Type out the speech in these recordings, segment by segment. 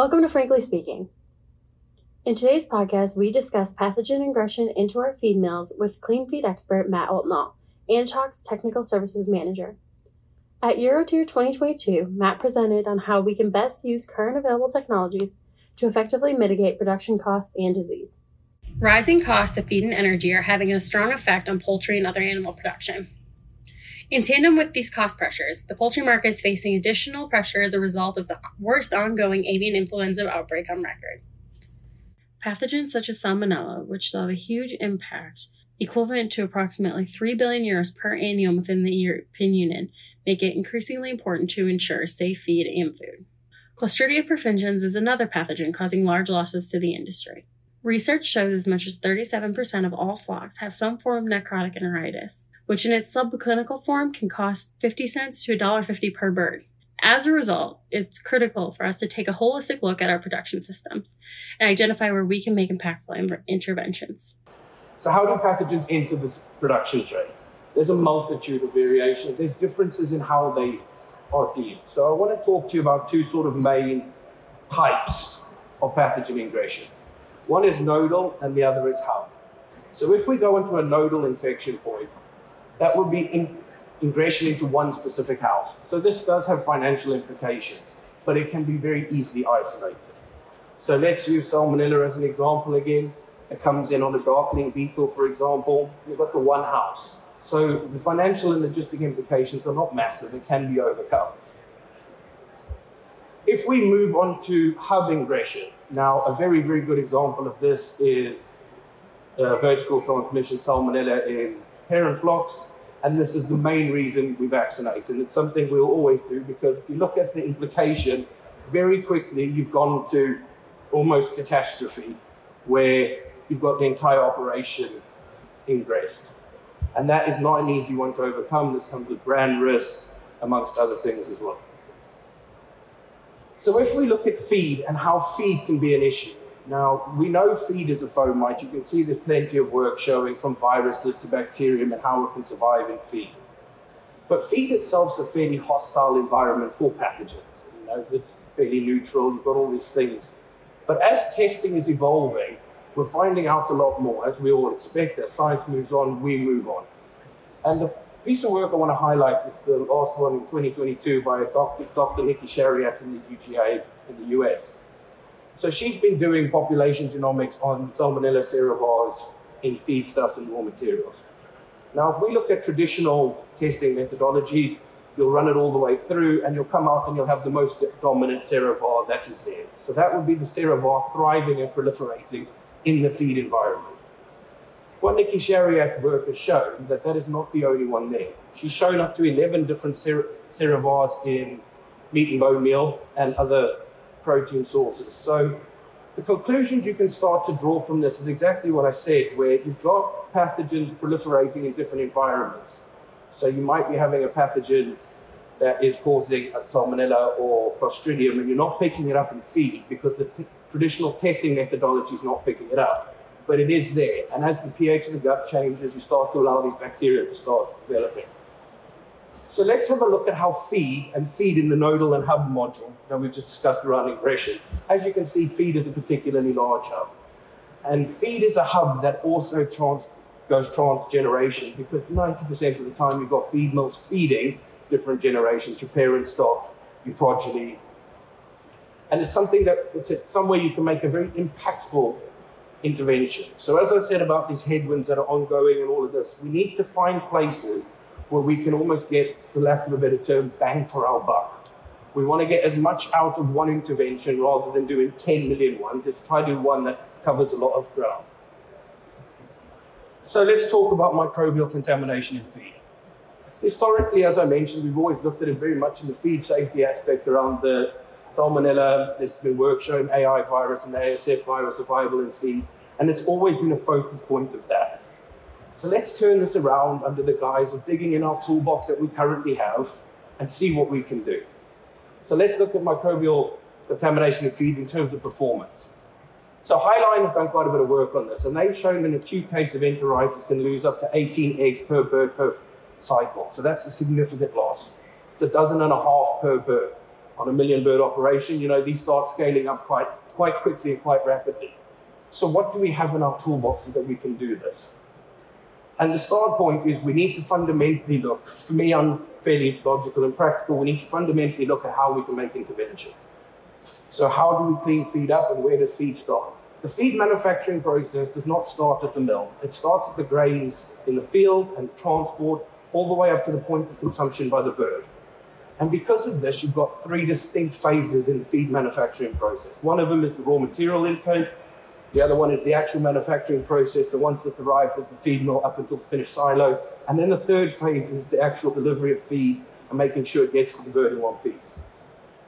Welcome to Frankly Speaking. In today's podcast, we discuss pathogen ingression into our feed mills with clean feed expert Matt Oldnall, Anitox Technical Services Manager. At EuroTier 2022, Matt presented on how we can best use current available technologies to effectively mitigate production costs and disease. Rising costs of feed and energy are having a strong effect on poultry and other animal production. In tandem with these cost pressures, the poultry market is facing additional pressure as a result of the worst ongoing avian influenza outbreak on record. Pathogens such as Salmonella, which will have a huge impact, equivalent to approximately 3 billion euros per annum within the European Union, make it increasingly important to ensure safe feed and food. Clostridia perfringens is another pathogen causing large losses to the industry. Research shows as much as 37% of all flocks have some form of necrotic enteritis, which in its subclinical form can cost 50 cents to $1.50 per bird. As a result, it's critical for us to take a holistic look at our production systems and identify where we can make impactful interventions. So, how do pathogens enter this production chain? There's a multitude of variations. There's differences in how they are dealt. So, I want to talk to you about two sort of main types of pathogen ingression. One is nodal and the other is hub. So, if we go into a nodal infection point, that would be in, ingression into one specific house. So, this does have financial implications, but it can be very easily isolated. So, let's use Salmonella as an example again. It comes in on a darkling beetle, for example. You've got the one house. So the financial and logistic implications are not massive. It can be overcome. If we move on to hub ingression, now a very, very good example of this is uh, vertical transmission salmonella in parent flocks. And this is the main reason we vaccinate. And it's something we'll always do because if you look at the implication, very quickly you've gone to almost catastrophe where you've got the entire operation ingressed. And that is not an easy one to overcome. This comes with brand risk, amongst other things as well. So if we look at feed and how feed can be an issue, now we know feed is a fomite. You can see there's plenty of work showing from viruses to bacterium and how it can survive in feed. But feed itself is a fairly hostile environment for pathogens. You know, it's fairly neutral. You've got all these things. But as testing is evolving, we're finding out a lot more, as we all expect. As science moves on, we move on. And the piece of work I want to highlight is the last one in 2022 by Dr. Dr. Nikki Shariat in the UGA in the US. So she's been doing population genomics on Salmonella serovars in feedstuffs and raw materials. Now, if we look at traditional testing methodologies, you'll run it all the way through and you'll come out and you'll have the most dominant serovar that is there. So that would be the serovar thriving and proliferating in the feed environment. What Nikki Shariat's work has shown that that is not the only one there. She's shown up to 11 different serovars in meat and bone meal and other protein sources. So the conclusions you can start to draw from this is exactly what I said, where you've got pathogens proliferating in different environments. So you might be having a pathogen that is causing salmonella or clostridium, and you're not picking it up in feed because the t- traditional testing methodology is not picking it up. But it is there. And as the pH of the gut changes, you start to allow these bacteria to start developing. So let's have a look at how feed and feed in the nodal and hub module that we've just discussed around ingression. As you can see, feed is a particularly large hub. And feed is a hub that also trans- goes transgeneration because 90% of the time you've got feed mills feeding different generations, your parent stock, your progeny. And it's something that it's somewhere you can make a very impactful intervention. So as I said about these headwinds that are ongoing and all of this, we need to find places where we can almost get, for lack of a better term, bang for our buck. We want to get as much out of one intervention rather than doing 10 million ones. Let's try to do one that covers a lot of ground. So let's talk about microbial contamination in feed. Historically, as I mentioned, we've always looked at it very much in the feed safety aspect around the salmonella. There's been work showing AI virus and ASF virus are viable in feed, and it's always been a focus point of that. So let's turn this around under the guise of digging in our toolbox that we currently have and see what we can do. So let's look at microbial contamination in feed in terms of performance. So Hy-Line have done quite a bit of work on this, and they've shown an acute case of enteritis can lose up to 18 eggs per bird per cycle. So that's a significant loss. It's a dozen and a half per bird on a million bird operation, you know, these start scaling up quite, quite quickly and quite rapidly. So what do we have in our toolbox that we can do this? And the start point is we need to fundamentally look, for me, I'm fairly logical and practical, we need to fundamentally look at how we can make interventions. So how do we clean feed up and where does feed start? The feed manufacturing process does not start at the mill. It starts at the grains in the field and transport all the way up to the point of consumption by the bird. And because of this, you've got three distinct phases in the feed manufacturing process. One of them is the raw material intake. The other one is the actual manufacturing process, the ones that arrive at the feed mill up until the finished silo. And then the third phase is the actual delivery of feed and making sure it gets to the bird in one piece.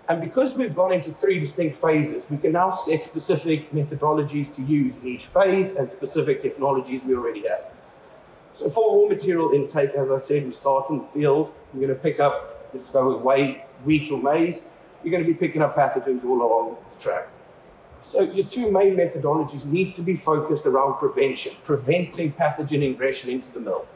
And because we've gone into three distinct phases, we can now set specific methodologies to use in each phase and specific technologies we already have. So for raw material intake, as I said, we start in the field. We're going to pick up go with wheat or maize, you're going to be picking up pathogens all along the track. So your two main methodologies need to be focused around prevention, preventing pathogen ingression into the mill.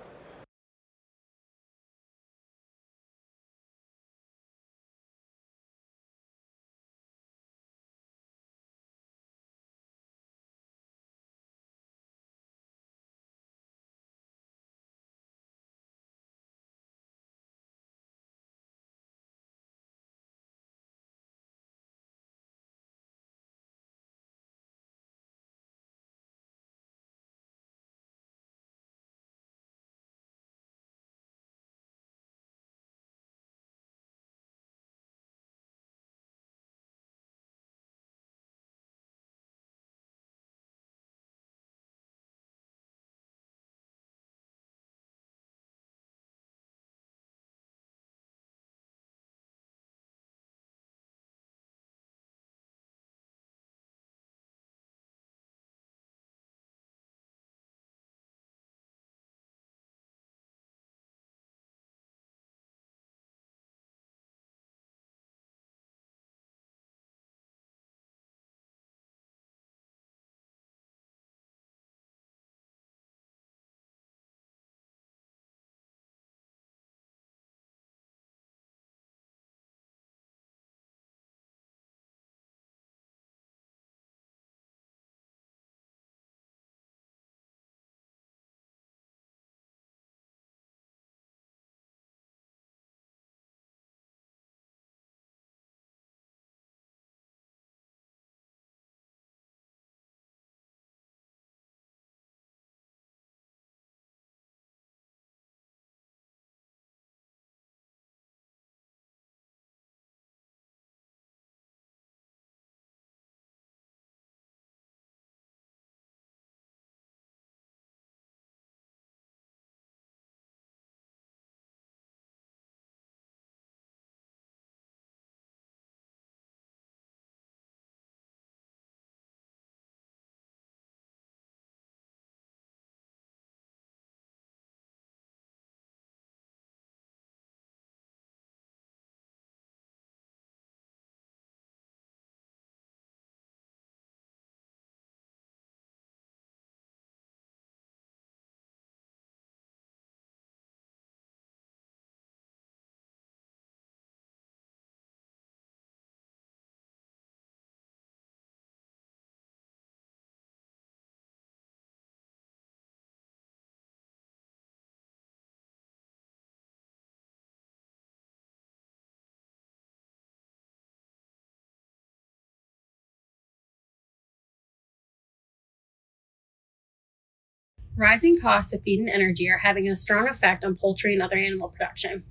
Rising costs of feed and energy are having a strong effect on poultry and other animal production.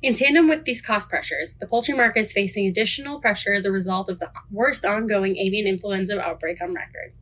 In tandem with these cost pressures, the poultry market is facing additional pressure as a result of the worst ongoing avian influenza outbreak on record.